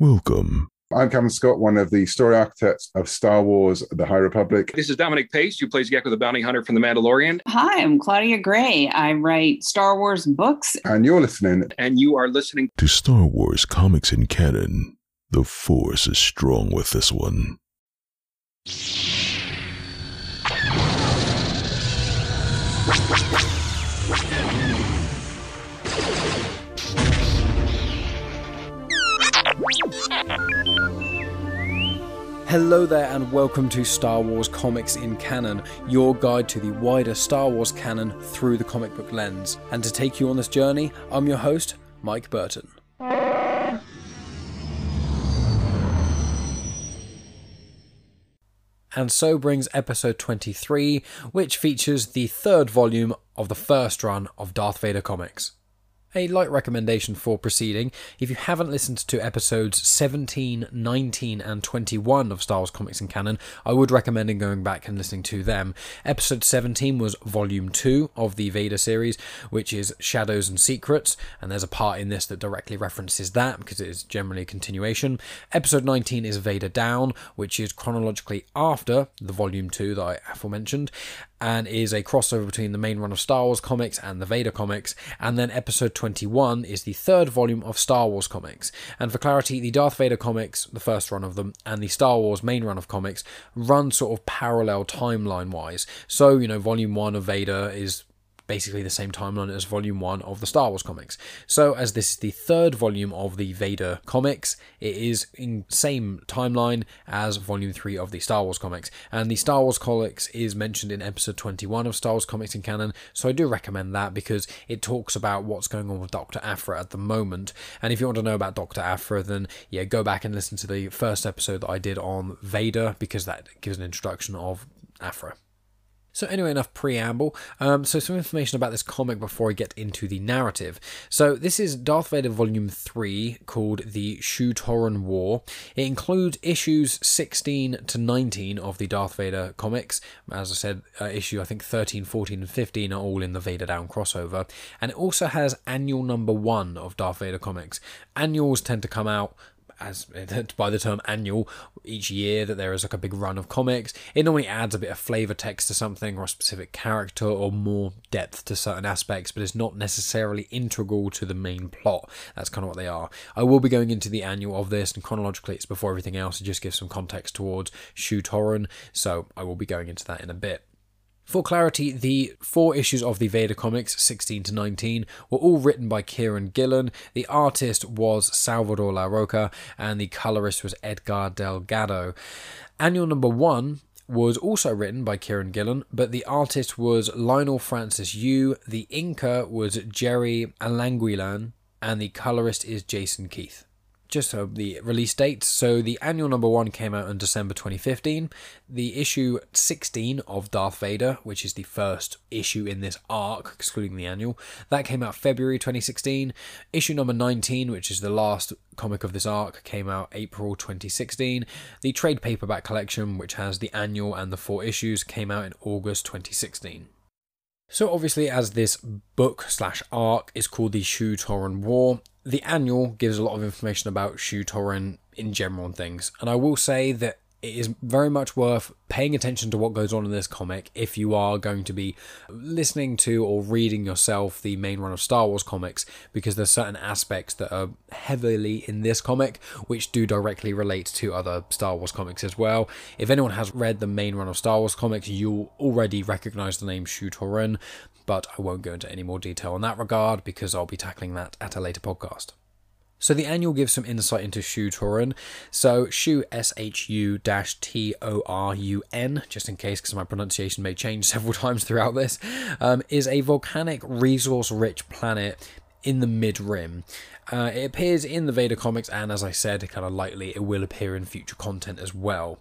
Welcome. I'm Cameron Scott, one of the story architects of Star Wars The High Republic. This is Dominic Pace, who plays Gekko the Bounty Hunter from The Mandalorian. Hi, I'm Claudia Gray. I write Star Wars books. And you're listening. And you are listening to Star Wars Comics in Canon. The Force is strong with this one. Hello there, and welcome to Star Wars Comics in Canon, your guide to the wider Star Wars canon through the comic book lens. And to take you on this journey, I'm your host, Mike Burton. And so brings episode 23, which features the third volume of the first run of Darth Vader comics a light recommendation for proceeding. If you haven't listened to episodes 17, 19, and 21 of Star Wars Comics and Canon, I would recommend going back and listening to them. Episode 17 was volume 2 of the Vader series, which is Shadows and Secrets, and there's a part in this that directly references that because it is generally a continuation. Episode 19 is Vader Down, which is chronologically after the volume 2 that I aforementioned, and is a crossover between the main run of Star Wars comics and the Vader comics. And then episode 21 is the third volume of Star Wars comics. And for clarity, the Darth Vader comics, the first run of them, and the Star Wars main run of comics run sort of parallel timeline wise. So, you know, volume 1 of Vader is basically the same timeline as volume 1 of the Star Wars comics. So as this is the third volume of the Vader comics, it is in same timeline as volume 3 of the Star Wars comics. And the Star Wars comics is mentioned in episode 21 of Star Wars comics in canon, so I do recommend that because it talks about what's going on with Dr. Aphra at the moment. And if you want to know about Dr. Aphra, then yeah, go back and listen to the first episode that I did on Vader because that gives an introduction of Aphra. So, anyway, enough preamble. Um, so, some information about this comic before I get into the narrative. So, this is Darth Vader Volume 3 called The Shu-Torun War. It includes issues 16 to 19 of the Darth Vader comics. As I said, uh, issue I think 13, 14, and 15 are all in the Vader Down crossover. And it also has annual number 1 of Darth Vader comics. Annuals tend to come out as by the term annual each year that there is like a big run of comics. It normally adds a bit of flavor text to something or a specific character or more depth to certain aspects but it's not necessarily integral to the main plot. That's kind of what they are. I will be going into the annual of this and chronologically it's before everything else it just gives some context towards Shu-Torun so i will be going into that in a bit for clarity, the four issues of the Vader comics, 16 to 19, were all written by Kieron Gillen. The artist was Salvador Larroca, and the colorist was Edgar Delgado. Annual number one was also written by Kieron Gillen, but the artist was Leinil Francis Yu, the inker was Gerry Alanguilan, and the colorist is Jason Keith just so the release date. So the annual number one came out in December 2015. The issue 16 of Darth Vader, which is the first issue in this arc, excluding the annual, that came out February 2016. Issue number 19, which is the last comic of this arc, came out April 2016. The trade paperback collection, which has the annual and the four issues, came out in August 2016. So obviously, as this book slash arc is called the Shu-Torun War, the annual gives a lot of information about Shu-Torun in general and things. And I will say that it is very much worth paying attention to what goes on in this comic if you are going to be listening to or reading yourself the main run of Star Wars comics because there's certain aspects that are heavily in this comic which do directly relate to other Star Wars comics as well. If anyone has read the main run of Star Wars comics, you'll already recognize the name Shu-Torun, but I won't go into any more detail in that regard because I'll be tackling that at a later podcast. So the annual gives some insight into Shu-Torun. So Shu S H U T O R U N, just in case, because my pronunciation may change several times throughout this, um, is a volcanic, resource-rich planet in the mid rim. Uh, it appears in the Vader comics, and as I said, kind of lightly, it will appear in future content as well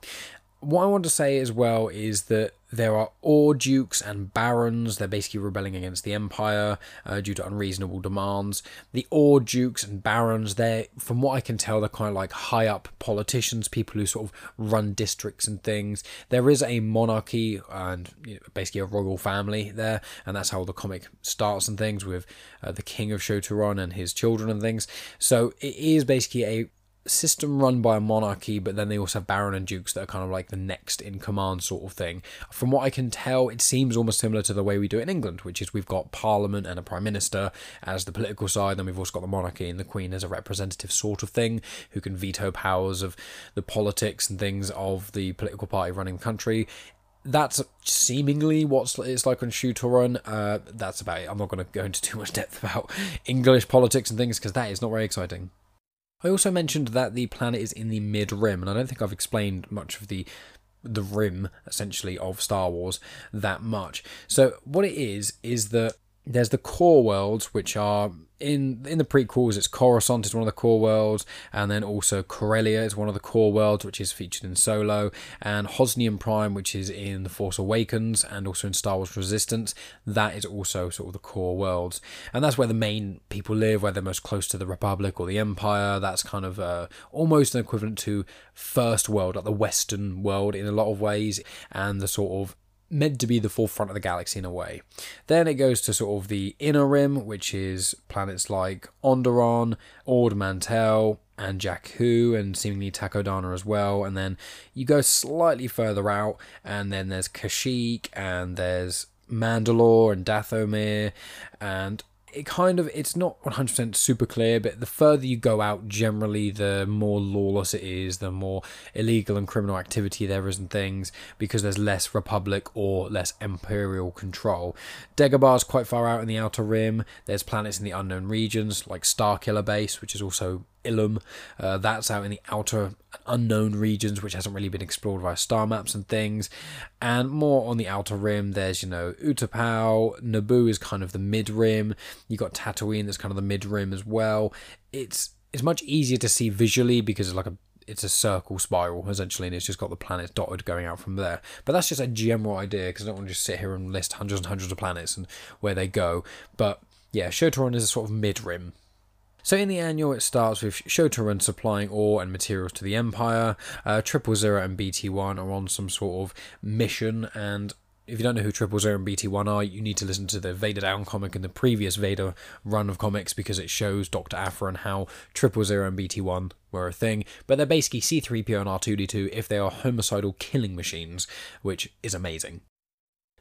what I want to say as well is that there are Ore Dukes and Barons. They're basically rebelling against the Empire uh, due to unreasonable demands. The Ore Dukes and Barons, they're, from what I can tell, they're kind of like high up politicians, people who sort of run districts and things. There is a monarchy and you know, basically a royal family there, and that's how the comic starts and things with uh, the King of Shu-Torun and his children and things. So it is basically a system run by a monarchy, but then they also have Baron and Dukes that are kind of like the next in command sort of thing. From what I can tell, it seems almost similar to the way we do it in England, which is we've got Parliament and a Prime Minister as the political side, then we've also got the monarchy and the Queen as a representative sort of thing who can veto powers of the politics and things of the political party running the country that's seemingly what it's like on Shu Run. Uh, that's about it. I'm not going to go into too much depth about English politics and things because that is not very exciting. I also mentioned that the planet is in the mid rim, and I don't think I've explained much of the the rim essentially of Star Wars that much. So what it is is that there's the core worlds which are in in the prequels, it's Coruscant is one of the core worlds, and then also Corellia is one of the core worlds, which is featured in Solo, and Hosnian Prime, which is in The Force Awakens and also in Star Wars Resistance. That is also sort of the core worlds, and that's where the main people live, where they're most close to the Republic or the Empire. That's kind of uh, almost an equivalent to First World, like the Western world in a lot of ways, and the sort of meant to be the forefront of the galaxy in a way. Then it goes to sort of the inner rim, which is planets like Onderon, Ord Mantell, and Jakku, and seemingly Takodana as well. And then you go slightly further out, and then there's Kashyyyk, and there's Mandalore and Dathomir, and it kind of it's not 100% super clear but the further you go out generally the more lawless it is the more illegal and criminal activity there is and things because there's less republic or less imperial control. Dagobah is quite far out in the outer rim. There's planets in the unknown regions like Starkiller base which is also Ilum. Uh, that's out in the outer unknown regions, which hasn't really been explored via star maps and things. And more on the outer rim, there's, you know, Utapau. Naboo is kind of the mid rim. You've got Tatooine, that's kind of the mid rim as well. It's it's much easier to see visually because it's like a it's a circle spiral essentially, and it's just got the planets dotted going out from there. But that's just a general idea because I don't want to just sit here and list hundreds and hundreds of planets and where they go. But yeah, Shu-Torun is a sort of mid rim so in the annual, it starts with Shu-Torun supplying ore and materials to the Empire. Uh, Triple Zero and BT1 are on some sort of mission, and if you don't know who Triple Zero and BT1 are, you need to listen to the Vader Down comic and the previous Vader run of comics because it shows Dr. Aphra and how Triple Zero and BT1 were a thing. But they're basically C3PO and R2D2 if they are homicidal killing machines, which is amazing.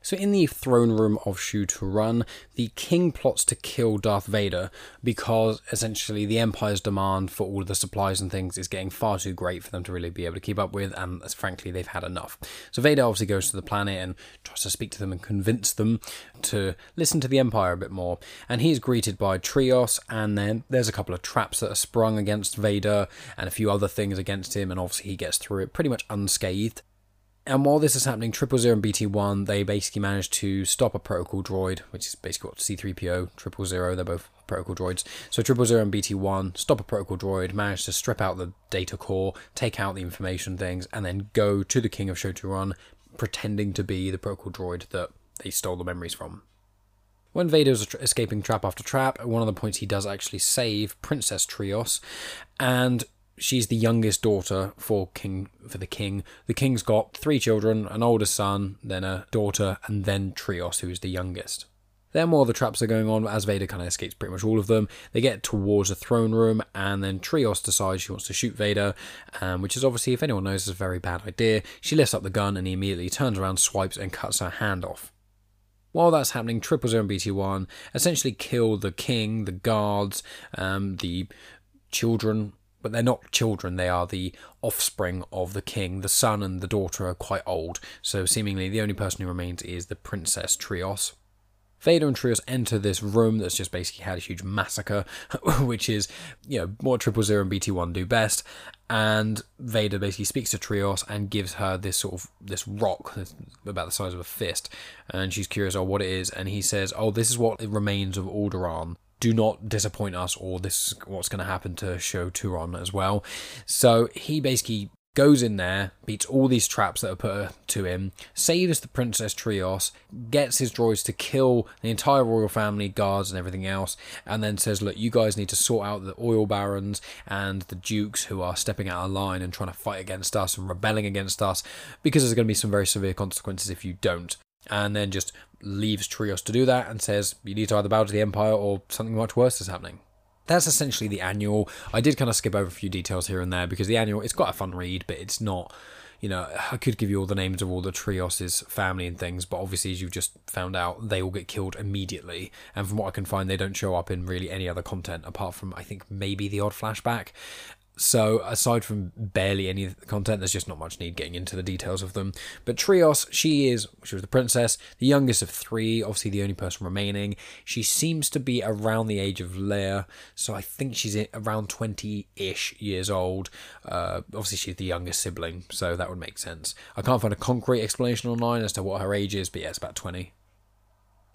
So, in the throne room of Shu-Torun, the king plots to kill Darth Vader because essentially the Empire's demand for all the supplies and things is getting far too great for them to really be able to keep up with, and frankly, they've had enough. So, Vader obviously goes to the planet and tries to speak to them and convince them to listen to the Empire a bit more. And he's greeted by Trios, and then there's a couple of traps that are sprung against Vader and a few other things against him, and obviously he gets through it pretty much unscathed. And while this is happening, Triple Zero and BT1, they basically managed to stop a protocol droid, which is basically what C3PO, Triple Zero, they're both protocol droids. So Triple Zero and BT1 stop a protocol droid, manage to strip out the data core, take out the information things, and then go to the King of Shu-Torun, pretending to be the protocol droid that they stole the memories from. When Vader's escaping trap after trap, at one of the points he does actually save Princess Trios, and she's the youngest daughter for king for the king. The king's got three children, an older son, then a daughter, and then Trios, who is the youngest. Then of the traps are going on as Vader kind of escapes pretty much all of them. They get towards the throne room, and then Trios decides she wants to shoot Vader, um, which is obviously, if anyone knows, is a very bad idea. She lifts up the gun and he immediately turns around, swipes, and cuts her hand off. While that's happening, Triple Zero and BT1 essentially kill the king, the guards, um, the children but they're not children, they are the offspring of the king. The son and the daughter are quite old, so seemingly the only person who remains is the Princess Trios. Vader and Trios enter this room that's just basically had a huge massacre, which is, you know, what Triple Zero and BT1 do best. And Vader basically speaks to Trios and gives her this sort of this rock about the size of a fist, and she's curious on what it is. And he says, "Oh, this is what remains of Alderaan." Do not disappoint us, or this is what's going to happen to Shu-Torun as well. So he basically goes in there, beats all these traps that are put uh, to him, saves the Princess Trios, gets his droids to kill the entire royal family, guards, and everything else, and then says, Look, you guys need to sort out the oil barons and the dukes who are stepping out of line and trying to fight against us and rebelling against us, because there's going to be some very severe consequences if you don't and then just leaves Trios to do that and says, You need to either bow to the Empire or something much worse is happening. that's essentially the annual. I did kind of skip over a few details here and there because the annual it's quite a fun read, but it's not. You know, I could give you all the names of all the Trios's family and things, but obviously, as you've just found out, they all get killed immediately. And from what I can find, they don't show up in really any other content apart from, I think, maybe the odd flashback. So aside from barely any content, there's just not much need getting into the details of them. But Trios, she is she was the princess, the youngest of three, obviously the only person remaining. She seems to be around the age of Leia, so I think she's around 20-ish years old. Uh, obviously she's the youngest sibling, so that would make sense. I can't find a concrete explanation online as to what her age is, but yeah, it's about 20.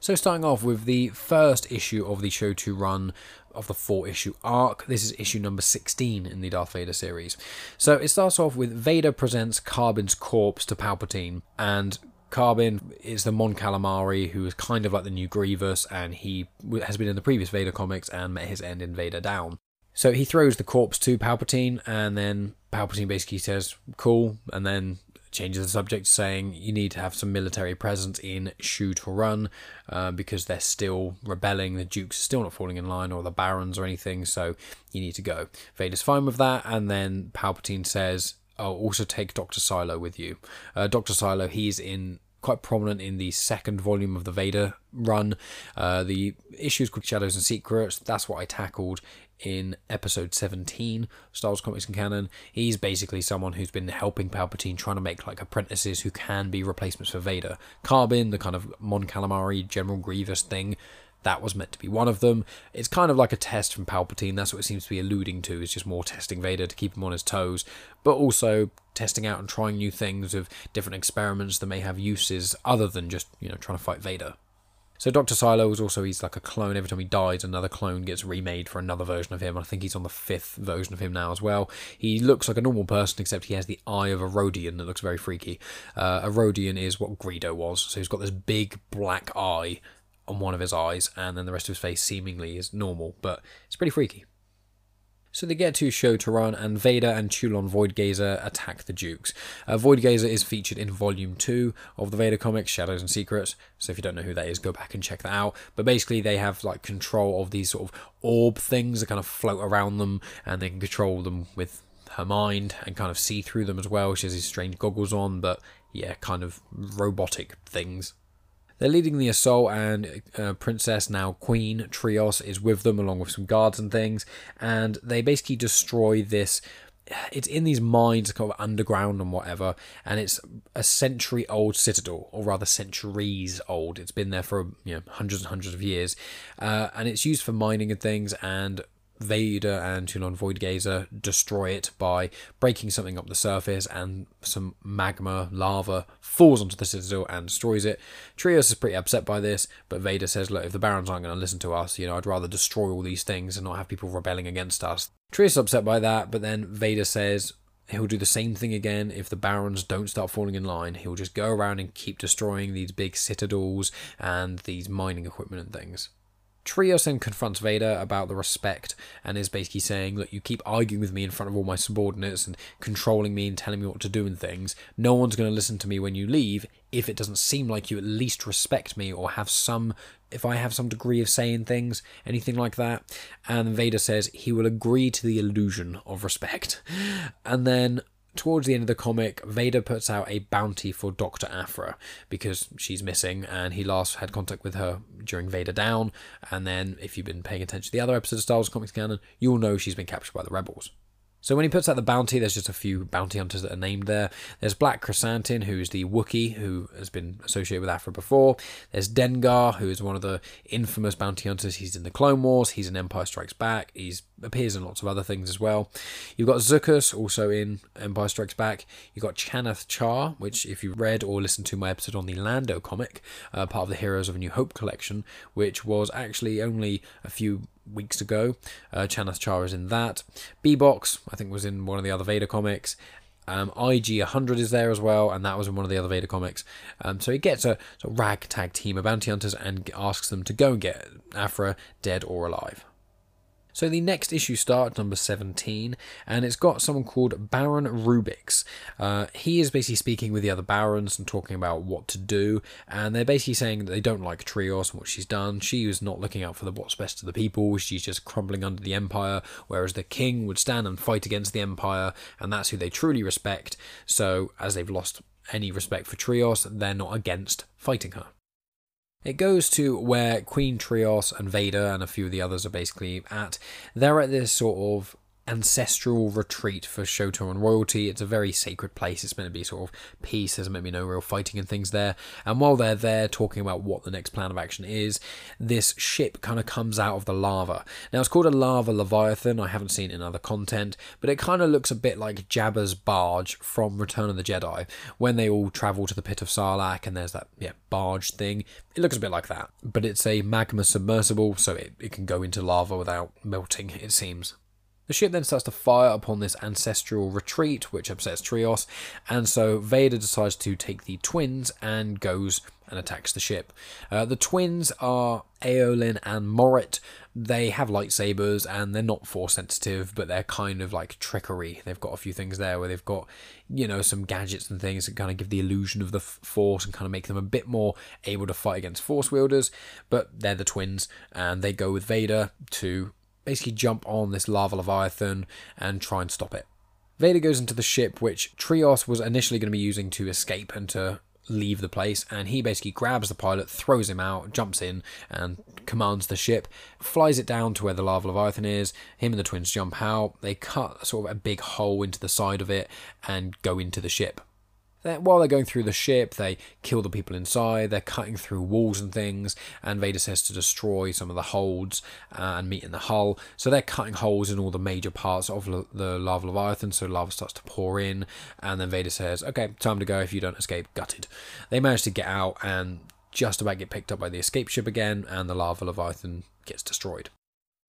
So, starting off with the first issue of the show to run of the four issue arc. This is issue number 16 in the Darth Vader series. So, it starts off with Vader presents Karbin's corpse to Palpatine, and Karbin is the Mon Calamari who is kind of like the new Grievous, and he has been in the previous Vader comics and met his end in Vader Down. So he throws the corpse to Palpatine, and then Palpatine basically says, "Cool," and then changes the subject, saying you need to have some military presence in Shu Torun uh, because they're still rebelling. The Duke's are still not falling in line, or the Barons or anything. So you need to go. Vader's fine with that, and then Palpatine says, "Oh, also take Doctor Silo with you." Uh, Doctor Silo, he's in quite prominent in the second volume of the Vader run. Uh, the issues called Shadows and Secrets. That's what I tackled in episode 17 Star Wars Comics and Canon. He's basically someone who's been helping Palpatine trying to make like apprentices who can be replacements for Vader. Karbin, the kind of Mon Calamari General Grievous thing, that was meant to be one of them. It's kind of like a test from Palpatine. That's what it seems to be alluding to. It's just more testing Vader to keep him on his toes, but also testing out and trying new things with different experiments that may have uses other than just, you know, trying to fight Vader. So Dr. Silo is also he's like a clone. Every time he dies, another clone gets remade for another version of him. I think he's on the fifth version of him now as well. He looks like a normal person, except he has the eye of a Rodian that looks very freaky. Uh, a Rodian is what Greedo was. So he's got this big black eye on one of his eyes, and then the rest of his face seemingly is normal, but it's pretty freaky. So they get to Shu Torun, and Vader and Chulon Voidgazer attack the Dukes. Uh, Voidgazer is featured in Volume 2 of the Vader comics, Shadows and Secrets. So if you don't know who that is, go back and check that out. But basically, they have like control of these sort of orb things that kind of float around them, and they can control them with her mind and kind of see through them as well. She has these strange goggles on, but yeah, kind of robotic things. They're leading the assault, and uh, Princess, now Queen Trios, is with them along with some guards and things. And they basically destroy this. It's in these mines, kind of underground and whatever, and it's a century old citadel, or rather centuries old. It's been there for you know hundreds and hundreds of years, uh, and it's used for mining and things. And Vader and Chulon Voidgazer destroy it by breaking something up the surface, and some magma, lava, falls onto the citadel and destroys it. Trios is pretty upset by this, but Vader says, Look, if the Barons aren't going to listen to us, you know, I'd rather destroy all these things and not have people rebelling against us. Trios is upset by that, but then Vader says, He'll do the same thing again if the barons don't start falling in line. He'll just go around and keep destroying these big citadels and these mining equipment and things. Trios then confronts Vader about the respect and is basically saying, Look, you keep arguing with me in front of all my subordinates and controlling me and telling me what to do and things. No one's going to listen to me when you leave if it doesn't seem like you at least respect me or have some, if I have some degree of saying things, anything like that. And Vader says he will agree to the illusion of respect. And then towards the end of the comic, Vader puts out a bounty for Dr. Aphra because she's missing and he last had contact with her during Vader Down. And then, if you've been paying attention to the other episodes of Star Wars Comics Canon, you'll know she's been captured by the Rebels. So when he puts out the bounty, there's just a few bounty hunters that are named there. There's Black Krrsantan, who's the Wookiee, who has been associated with Aphra before. There's Dengar, who is one of the infamous bounty hunters. He's in the Clone Wars. He's in Empire Strikes Back. He appears in lots of other things as well. You've got Zuckuss, also in Empire Strikes Back. You've got Chanath Char, which if you read or listened to my episode on the Lando comic, uh, part of the Heroes of a New Hope collection, which was actually only a few weeks ago. Uh, Chanath Char is in that. B-Box, I think, was in one of the other Vader comics. Um, IG 100 is there as well, and that was in one of the other Vader comics. Um, so he gets a ragtag team of bounty hunters and asks them to go and get Aphra, dead or alive. So the next issue starts number 17, and it's got someone called Baron Rubix. Uh, he is basically speaking with the other barons and talking about what to do, and they're basically saying that they don't like Trios and what she's done. She is not looking out for the what's best of the people. She's just crumbling under the empire, whereas the king would stand and fight against the empire, and that's who they truly respect. So as they've lost any respect for Trios, they're not against fighting her. It goes to where Queen Trios and Vader and a few of the others are basically at. They're at this sort of ancestral retreat for Shu-Torun royalty. It's a very sacred place. It's meant to be sort of peace. There's meant to be no real fighting and things there. And while they're there talking about what the next plan of action is, this ship kind of comes out of the lava. Now it's called a lava leviathan. I haven't seen it in other content, but it kind of looks a bit like Jabba's barge from Return of the Jedi when they all travel to the pit of Sarlacc and there's that yeah barge thing. It looks a bit like that, but it's a magma submersible, so it, it can go into lava without melting. It seems. The ship then starts to fire upon this ancestral retreat, which upsets Trios, and so Vader decides to take the twins and goes and attacks the ship. Uh, the twins are Aiolin and Morit. They have lightsabers and they're not force sensitive, but they're kind of like trickery. They've got a few things there where they've got, you know, some gadgets and things that kind of give the illusion of the force and kind of make them a bit more able to fight against force wielders. But they're the twins and they go with Vader to basically jump on this lava leviathan and try and stop it. Vader goes into the ship, which Trios was initially going to be using to escape and to leave the place, and he basically grabs the pilot, throws him out, jumps in, and commands the ship, flies it down to where the lava leviathan is. Him and the twins jump out. They cut sort of a big hole into the side of it and go into the ship while they're going through the ship, they kill the people inside. They're cutting through walls and things, and Vader says to destroy some of the holds uh, and meet in the hull. So they're cutting holes in all the major parts of the lava leviathan, so lava starts to pour in, and then Vader says, "Okay, time to go. If you don't escape, gutted." They manage to get out and just about get picked up by the escape ship again, and the lava leviathan gets destroyed.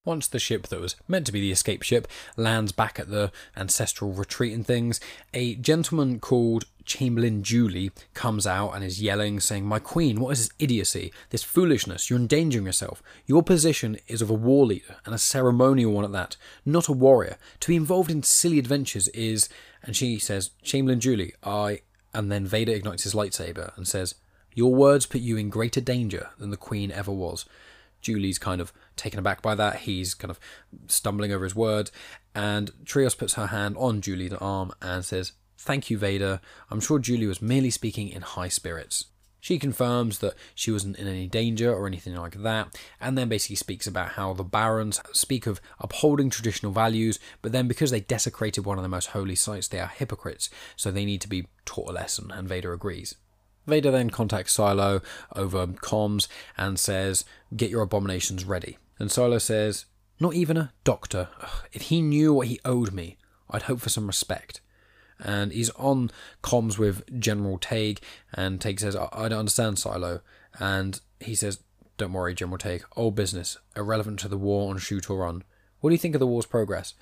Once the ship that was meant to be the escape ship lands back at the ancestral retreat and things, a gentleman called Chamberlain Julie comes out and is yelling, saying, My queen, what is this idiocy, this foolishness? You're endangering yourself. Your position is of a war leader, and a ceremonial one at that, not a warrior. To be involved in silly adventures is. And she says, Chamberlain Julie, I. And then Vader ignites his lightsaber and says, Your words put you in greater danger than the queen ever was. Julie's kind of taken aback by that. He's kind of stumbling over his words. And Trios puts her hand on Julie's arm and says, Thank you, Vader. I'm sure Julie was merely speaking in high spirits. She confirms that she wasn't in any danger or anything like that, and then basically speaks about how the barons speak of upholding traditional values, but then because they desecrated one of the most holy sites, they are hypocrites, so they need to be taught a lesson, and Vader agrees. Vader then contacts Silo over comms and says, Get your abominations ready. And Silo says, Not even a doctor. Ugh, if he knew what he owed me, I'd hope for some respect. And he's on comms with General Tagge, and Tagge says, I, I don't understand Silo. And he says, Don't worry, General Tagge, old business, irrelevant to the war on Shu-Torun. What do you think of the war's progress?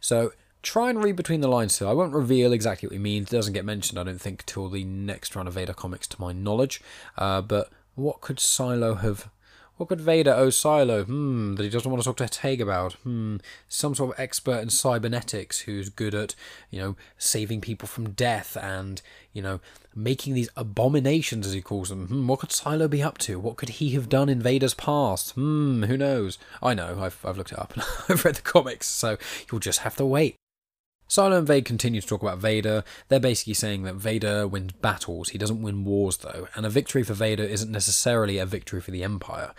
So try and read between the lines here. I won't reveal exactly what he means. It doesn't get mentioned, I don't think, till the next run of Vader comics, to my knowledge. Uh, but what could Silo have what could Vader owe Silo? Hmm, that he doesn't want to talk to Tagge about. Hmm, some sort of expert in cybernetics who's good at, you know, saving people from death and, you know, making these abominations, as he calls them. Hmm, what could Silo be up to? What could he have done in Vader's past? Hmm, who knows? I know, I've, I've looked it up and I've read the comics, so you'll just have to wait. Silo and Tagge continue to talk about Vader. They're basically saying that Vader wins battles, he doesn't win wars though, and a victory for Vader isn't necessarily a victory for the Empire.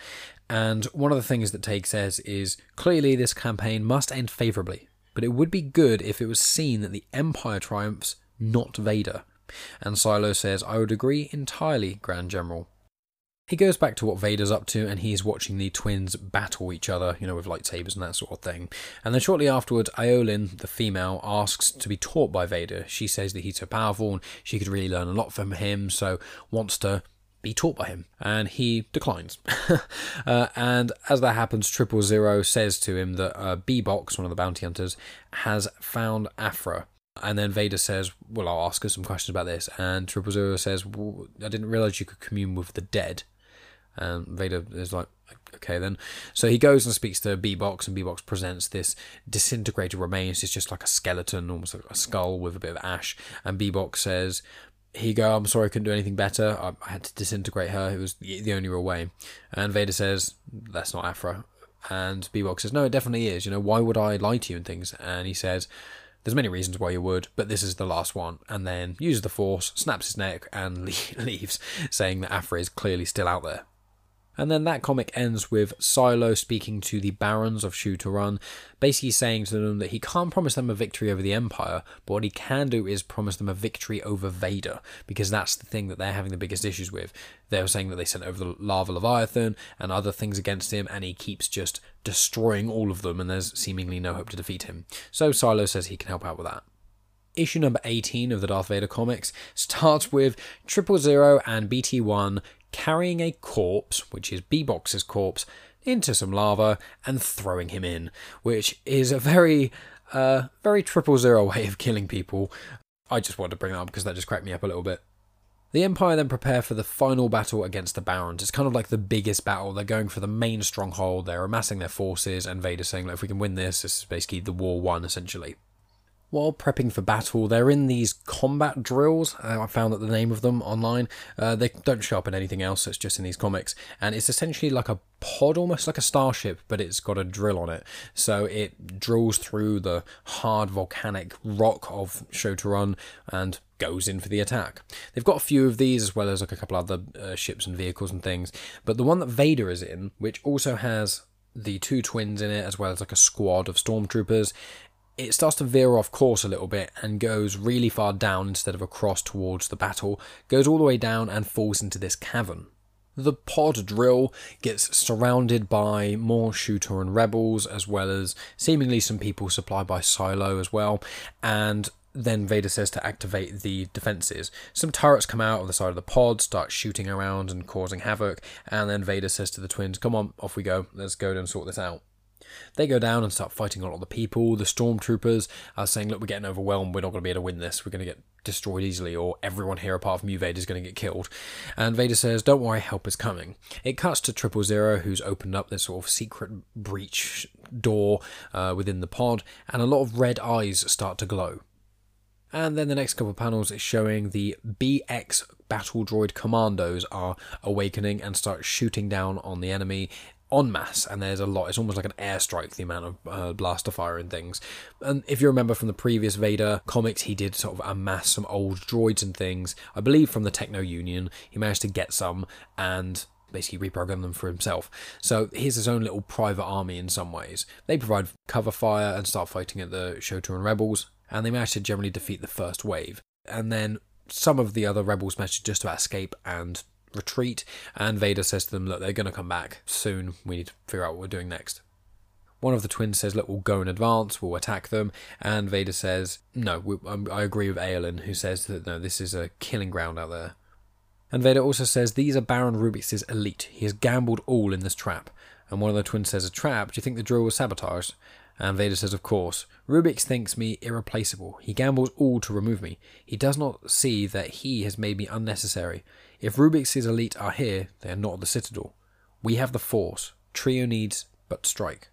And one of the things that Tagge says is clearly this campaign must end favourably, but it would be good if it was seen that the Empire triumphs, not Vader. And Silo says, I would agree entirely, Grand General. He goes back to what Vader's up to and he's watching the twins battle each other, you know, with lightsabers and that sort of thing. And then shortly afterwards, Aiolin, the female, asks to be taught by Vader. She says that he's so powerful and she could really learn a lot from him, so wants to be taught by him. And he declines. uh, and as that happens, Triple Zero says to him that uh, B-Box, one of the bounty hunters, has found Aphra. And then Vader says, Well, I'll ask her some questions about this. And Triple Zero says, well, I didn't realize you could commune with the dead. And Vader is like, Okay, then. So he goes and speaks to B-Box, and B-Box presents this disintegrated remains. It's just like a skeleton, almost like a skull with a bit of ash. And B-Box says, he go, I'm sorry I couldn't do anything better. I, I had to disintegrate her. It was the, only real way. And Vader says, that's not Aphra. And B-Box says, no, it definitely is. You know, why would I lie to you and things? And he says, there's many reasons why you would, but this is the last one. And then uses the Force, snaps his neck, and leaves, saying that Aphra is clearly still out there. And then that comic ends with Silo speaking to the barons of Shu Run, basically saying to them that he can't promise them a victory over the Empire, but what he can do is promise them a victory over Vader, because that's the thing that they're having the biggest issues with. They were saying that they sent over the Lava Leviathan and other things against him, and he keeps just destroying all of them, and there's seemingly no hope to defeat him. So Silo says he can help out with that issue number 18 of the Darth Vader comics starts with Triple Zero and BT1 carrying a corpse, which is B-Box's corpse, into some lava and throwing him in, which is a very, uh, very triple zero way of killing people. I just wanted to bring that up because that just cracked me up a little bit. The Empire then prepare for the final battle against the Barons. It's kind of like the biggest battle. They're going for the main stronghold. They're amassing their forces, and Vader's saying, like, "If we can win this, this is basically the war won, essentially." While prepping for battle, they're in these combat drills. Uh, I found that the name of them online. Uh, they don't show up in anything else. It's just in these comics, and it's essentially like a pod, almost like a starship, but it's got a drill on it. So it drills through the hard volcanic rock of Run and goes in for the attack. They've got a few of these as well as like a couple other uh, ships and vehicles and things. But the one that Vader is in, which also has the two twins in it, as well as like a squad of stormtroopers, it starts to veer off course a little bit and goes really far down instead of across towards the battle, goes all the way down and falls into this cavern. The pod drill gets surrounded by more shooter and rebels, as well as seemingly some people supplied by Silo as well, and then Vader says to activate the defenses. Some turrets come out of the side of the pod, start shooting around and causing havoc, and then Vader says to the twins, Come on, off we go, let's go and sort this out. They go down and start fighting a lot of the people. The stormtroopers are saying, Look, we're getting overwhelmed. We're not going to be able to win this. We're going to get destroyed easily, or everyone here apart from you, Vader, is going to get killed. And Vader says, Don't worry, help is coming. It cuts to Triple Zero, who's opened up this sort of secret breach door uh, within the pod, and a lot of red eyes start to glow. And then the next couple of panels is showing the BX battle droid commandos are awakening and start shooting down on the enemy en masse, and there's a lot. It's almost like an airstrike, the amount of uh, blaster fire and things. And if you remember from the previous Vader comics, he did sort of amass some old droids and things. I believe from the Techno Union, he managed to get some and basically reprogram them for himself. So he's his own little private army in some ways. They provide cover fire and start fighting at the Shu-Torun rebels, and they manage to generally defeat the first wave. And then some of the other rebels manage just to escape and retreat, and Vader says to them, Look, they're going to come back soon. We need to figure out what we're doing next. One of the twins says, Look, we'll go in advance, we'll attack them. And Vader says, No, we, um, I agree with Aiolin, who says that no, this is a killing ground out there. And Vader also says, These are Baron Rubix' elite. He has gambled all in this trap. And one of the twins says, A trap? Do you think the drill was sabotaged? And Vader says, Of course. Rubix thinks me irreplaceable. He gambles all to remove me. He does not see that he has made me unnecessary. If Rubik's elite are here, they are not the Citadel. We have the Force. Trio needs but strike.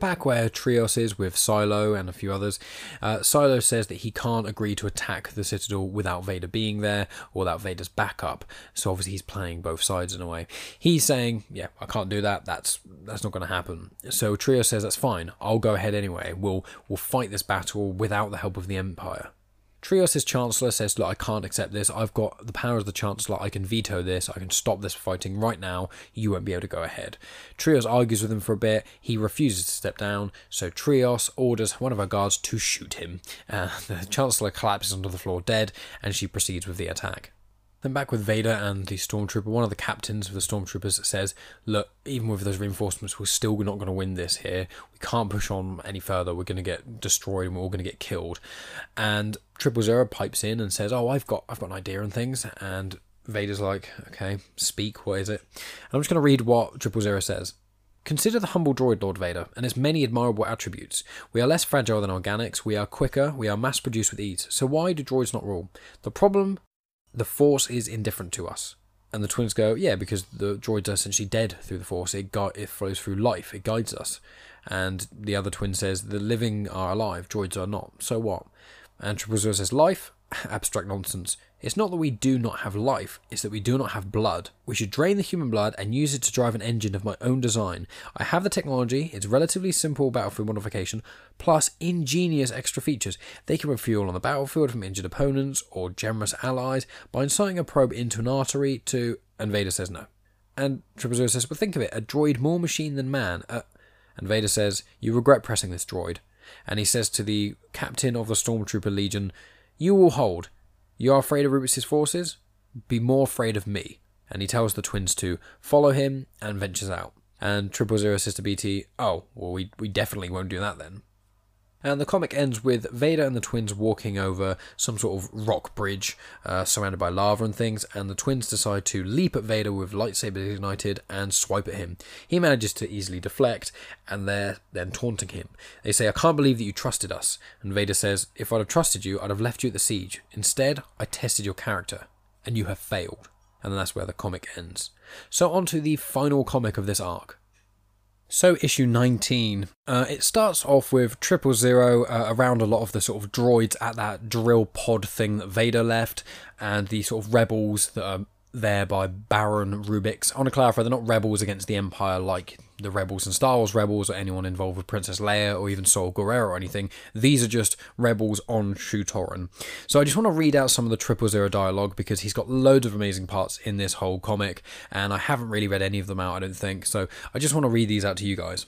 Back where Trios is with Silo and a few others, uh, Silo says that he can't agree to attack the Citadel without Vader being there or without Vader's backup. So obviously he's playing both sides in a way. He's saying, "Yeah, I can't do that. That's that's not going to happen." So Trio says, "That's fine. I'll go ahead anyway. We'll we'll fight this battle without the help of the Empire." Trios' Chancellor says, Look, I can't accept this. I've got the power of the Chancellor. I can veto this. I can stop this fighting right now. You won't be able to go ahead. Trios argues with him for a bit. He refuses to step down, so Trios orders one of her guards to shoot him. Uh, the Chancellor collapses onto the floor dead, and she proceeds with the attack. Then back with Vader and the Stormtrooper, one of the captains of the Stormtroopers says, Look, even with those reinforcements, we're still not going to win this here. We can't push on any further. We're going to get destroyed and we're all going to get killed. And Triple Zero pipes in and says, Oh, I've got I've got an idea and things. And Vader's like, Okay, speak, what is it? And I'm just going to read what Triple Zero says. Consider the humble droid, Lord Vader, and its many admirable attributes. We are less fragile than organics, we are quicker, we are mass produced with ease. So why do droids not rule? The problem the Force is indifferent to us. And the twins go, yeah, because the droids are essentially dead through the Force. It, gui- it flows through life. It guides us. And the other twin says, the living are alive, droids are not. So what? And Triple Zero says, life? Abstract nonsense. It's not that we do not have life, it's that we do not have blood. We should drain the human blood and use it to drive an engine of my own design. I have the technology, it's relatively simple battlefield modification, plus ingenious extra features. They can refuel on the battlefield from injured opponents or generous allies by inserting a probe into an artery to. And Vader says no. And Triple Zero says, Well, think of it, a droid more machine than man. Uh, and Vader says, You regret pressing this droid. And he says to the captain of the Stormtrooper Legion, You will hold. You are afraid of Rubik's forces? Be more afraid of me. And he tells the twins to follow him and ventures out. And Triple Zero says to BT, Oh, well, we, we definitely won't do that then. And the comic ends with Vader and the twins walking over some sort of rock bridge uh, surrounded by lava and things, and the twins decide to leap at Vader with lightsabers ignited and swipe at him. He manages to easily deflect, and they're then taunting him. They say, I can't believe that you trusted us. And Vader says, If I'd have trusted you, I'd have left you at the siege. Instead, I tested your character, and you have failed. And that's where the comic ends. So, on to the final comic of this arc. So, issue 19. Uh, it starts off with Triple Zero uh, around a lot of the sort of droids at that drill pod thing that Vader left, and the sort of rebels that are there by Baron Rubix. I want to clarify, they're not rebels against the Empire like the rebels in Star Wars Rebels or anyone involved with Princess Leia or even Saw Gerrera or anything. These are just rebels on Shu-Torun. So I just want to read out some of the Triple Zero dialogue because he's got loads of amazing parts in this whole comic, and I haven't really read any of them out, I don't think. So I just want to read these out to you guys.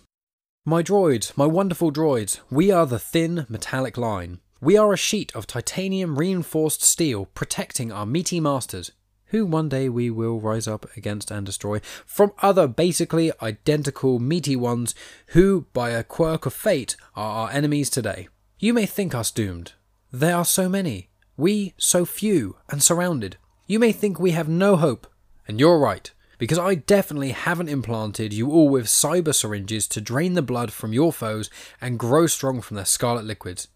My droids, my wonderful droids, we are the thin, metallic line. We are a sheet of titanium reinforced steel protecting our meaty masters, who one day we will rise up against and destroy, from other basically identical meaty ones who, by a quirk of fate, are our enemies today. You may think us doomed. There are so many, we so few and surrounded. You may think we have no hope, and you're right because I definitely haven't implanted you all with cyber syringes to drain the blood from your foes and grow strong from their scarlet liquids.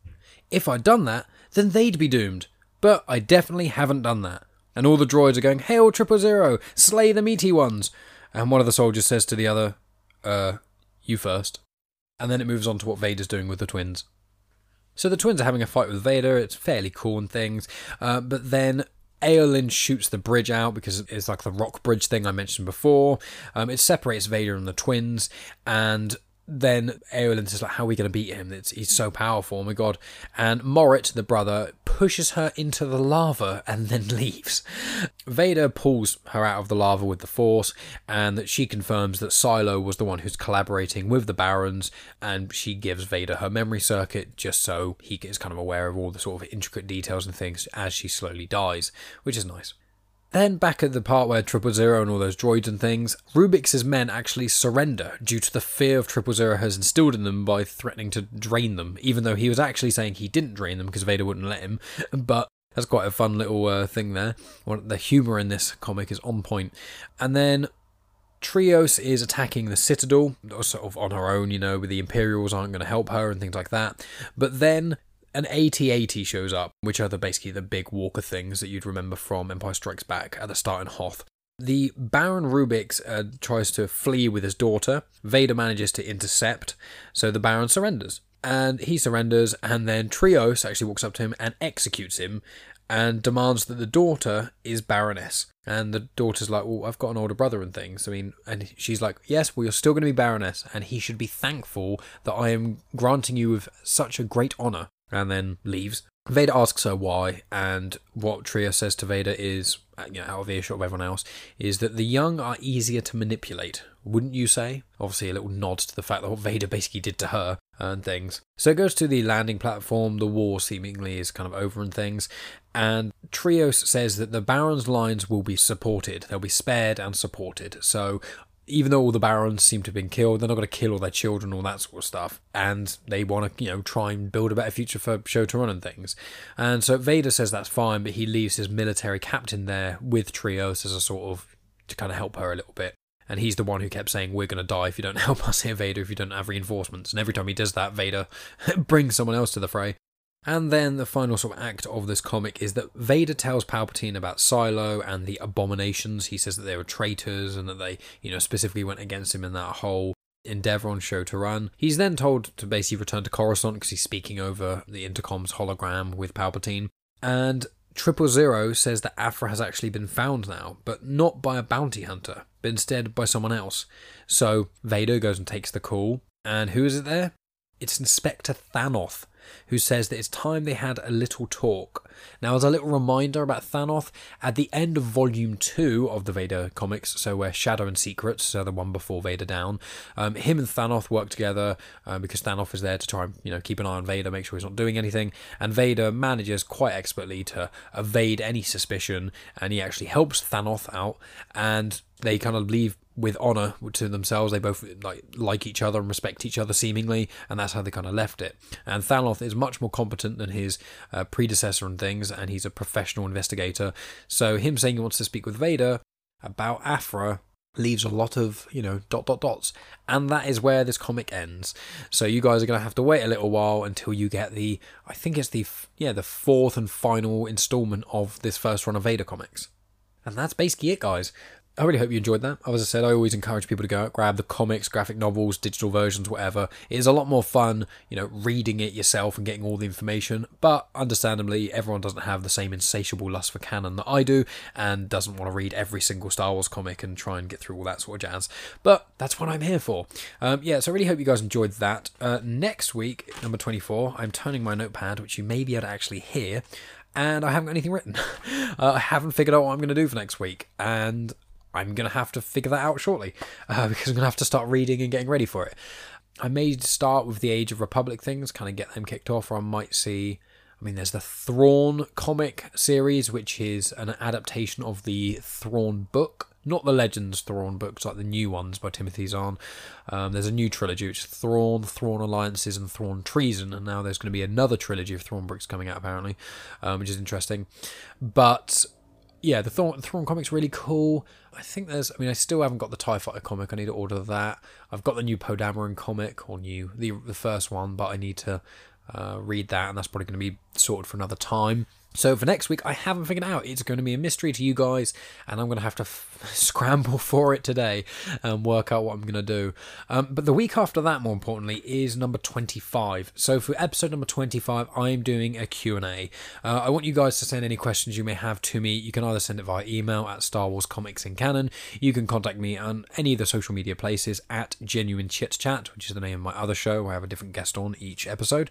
If I'd done that, then they'd be doomed. But I definitely haven't done that. And all the droids are going, Hail Triple Zero! Slay the meaty ones! And one of the soldiers says to the other, Uh, you first. And then it moves on to what Vader's doing with the twins. So the twins are having a fight with Vader. It's fairly cool and things. Uh, but then Aiolin shoots the bridge out because it's like the rock bridge thing I mentioned before. Um, it separates Vader and the twins, and then Aiolin's just like, "How are we going to beat him? It's, he's so powerful, oh my god!" And Morit, the brother, pushes her into the lava and then leaves. Vader pulls her out of the lava with the Force, and she confirms that Silo was the one who's collaborating with the Barons, and she gives Vader her memory circuit just so he is kind of aware of all the sort of intricate details and things as she slowly dies, which is nice. Then, back at the part where Triple Zero and all those droids and things, Rubik's men actually surrender due to the fear of Triple Zero has instilled in them by threatening to drain them, even though he was actually saying he didn't drain them because Vader wouldn't let him. But that's quite a fun little uh, thing there. The humour in this comic is on point. And then Trios is attacking the Citadel, sort of on her own, you know, with the Imperials aren't going to help her and things like that. But then an AT-AT shows up, which are the basically the big walker things that you'd remember from Empire Strikes Back at the start in Hoth. The Baron Rubix uh, tries to flee with his daughter. Vader manages to intercept, so the Baron surrenders. And he surrenders, and then Trios actually walks up to him and executes him and demands that the daughter is Baroness. And the daughter's like, Well, I've got an older brother and things. I mean, and she's like, Yes, well, you're still going to be Baroness, and he should be thankful that I am granting you with such a great honour and then leaves. Vader asks her why, and what Tria says to Vader is, uh, you know, out of earshot of everyone else, is that the young are easier to manipulate, wouldn't you say? Obviously, a little nod to the fact that what Vader basically did to her and things. So it goes to the landing platform, the war seemingly is kind of over and things, and Trios says that the Baron's lines will be supported, they'll be spared and supported. So even though all the barons seem to have been killed, they're not going to kill all their children, all that sort of stuff, and they want to, you know, try and build a better future for Shu-Torun and things. And so Vader says that's fine, but he leaves his military captain there with Trios as a sort of to kind of help her a little bit. And he's the one who kept saying, "We're going to die if you don't help us here, Vader. If you don't have reinforcements." And every time he does that, Vader brings someone else to the fray. And then the final sort of act of this comic is that Vader tells Palpatine about Silo and the abominations. He says that they were traitors and that they, you know, specifically went against him in that whole endeavor on Shu-Torun. He's then told to basically return to Coruscant because he's speaking over the intercom's hologram with Palpatine. And Triple Zero says that Aphra has actually been found now, but not by a bounty hunter, but instead by someone else. So Vader goes and takes the call. And who is it there? It's Inspector Thanoth who says that it's time they had a little talk. Now, as a little reminder about Thanoth, at the end of Volume 2 of the Vader comics, so where Shadow and Secrets, so the one before Vader Down, um, him and Thanoth work together um, because Thanoth is there to try and you know keep an eye on Vader, make sure he's not doing anything, and Vader manages quite expertly to evade any suspicion, and he actually helps Thanoth out, and they kind of leave with honor to themselves. They both like like each other and respect each other seemingly, and that's how they kind of left it. And Thanoth is much more competent than his uh, predecessor and things, and he's a professional investigator. So him saying he wants to speak with Vader about Aphra leaves a lot of you know dot dot dots and that is where this comic ends so you guys are going to have to wait a little while until you get the i think it's the yeah the fourth and final installment of this first run of vader comics and that's basically it guys I really hope you enjoyed that. As I said, I always encourage people to go out, grab the comics, graphic novels, digital versions, whatever. It is a lot more fun, you know, reading it yourself and getting all the information. But understandably, everyone doesn't have the same insatiable lust for canon that I do and doesn't want to read every single Star Wars comic and try and get through all that sort of jazz. But that's what I'm here for. Um, yeah, so I really hope you guys enjoyed that. Uh, next week, number 24, I'm turning my notepad, which you may be able to actually hear and I haven't got anything written. uh, I haven't figured out what I'm going to do for next week, and I'm going to have to figure that out shortly uh, because I'm going to have to start reading and getting ready for it. I may start with the Age of Republic things, kind of get them kicked off, or I might see. I mean, there's the Thrawn comic series, which is an adaptation of the Thrawn book, not the Legends Thrawn books, like the new ones by Timothy Zahn. Um, there's a new trilogy, which is Thrawn, Thrawn Alliances, and Thrawn Treason, and now there's going to be another trilogy of Thrawn books coming out, apparently, um, which is interesting. But yeah, the Thrawn, Thrawn comic's really cool. I think there's, I mean, I still haven't got the TIE Fighter comic. I need to order that. I've got the new Poe Dameron comic, or new, the, the first one, but I need to uh, read that, and that's probably going to be sorted for another time. So for next week, I haven't figured out. It's going to be a mystery to you guys, and I'm going to have to f- scramble for it today and work out what I'm going to do. Um, but the week after that, more importantly, is number 25. So for episode number 25, I'm doing a Q&A. Uh, I want you guys to send any questions you may have to me. You can either send it via email at Star Wars Comics in Canon. You can contact me on any of the social media places at Genuine Chit Chat, which is the name of my other show I have a different guest on each episode.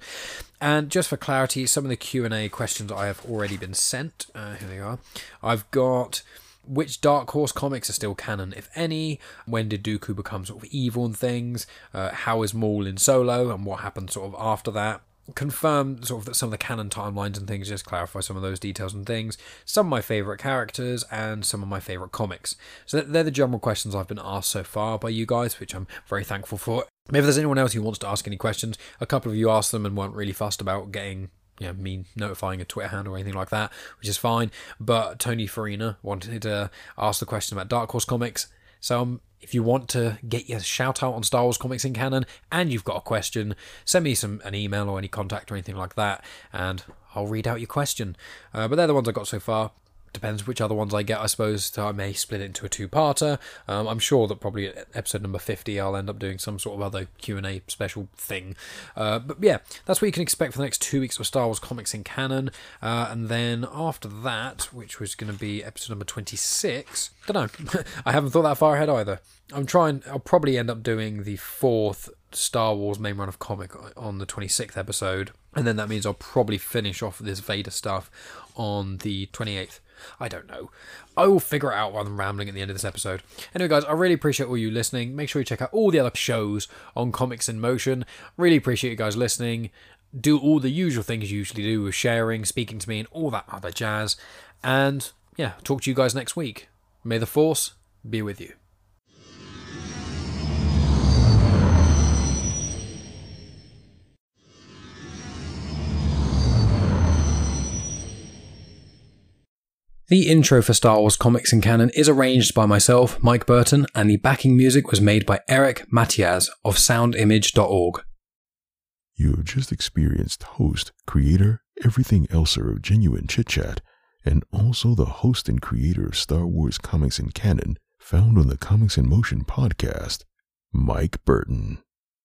And just for clarity, some of the Q&A questions I have already been sent. Uh, here they are. I've got which Dark Horse comics are still canon, if any? When did Dooku become sort of evil and things? Uh, how is Maul in Solo, and what happened sort of after that? Confirm sort of that some of the canon timelines and things, just clarify some of those details and things. Some of my favourite characters and some of my favourite comics. So they're the general questions I've been asked so far by you guys, which I'm very thankful for. Maybe there's anyone else who wants to ask any questions, a couple of you asked them and weren't really fussed about getting you know, me notifying a Twitter handle or anything like that, which is fine. But Tony Farina wanted to ask the question about Dark Horse Comics. So um, if you want to get your shout out on Star Wars Comics in Canon and you've got a question, send me some an email or any contact or anything like that, and I'll read out your question. Uh, but they're the ones I got so far depends which other ones I get, I suppose. So I may split it into a two-parter. Um, I'm sure that probably episode number 50 I'll end up doing some sort of other Q&A special thing. Uh, but yeah, that's what you can expect for the next two weeks of Star Wars comics in canon. Uh, and then after that, which was going to be episode number 26, don't know. I haven't thought that far ahead either. I'm trying, I'll probably end up doing the fourth Star Wars main run of comic on the 26th episode. And then that means I'll probably finish off this Vader stuff on the 28th. I don't know. I will figure it out while I'm rambling at the end of this episode. Anyway, guys, I really appreciate all you listening. Make sure you check out all the other shows on Comics in Motion. Really appreciate you guys listening. Do all the usual things you usually do with sharing, speaking to me, and all that other jazz. And yeah, talk to you guys next week. May the Force be with you. The intro for Star Wars Comics and Canon is arranged by myself, Mike Burton, and the backing music was made by Eric Matyas of soundimage.org. You have just experienced host, creator, everything elser of Genuine Chit Chat, and also the host and creator of Star Wars comics and canon, found on the Comics in Motion podcast, Mike Burton.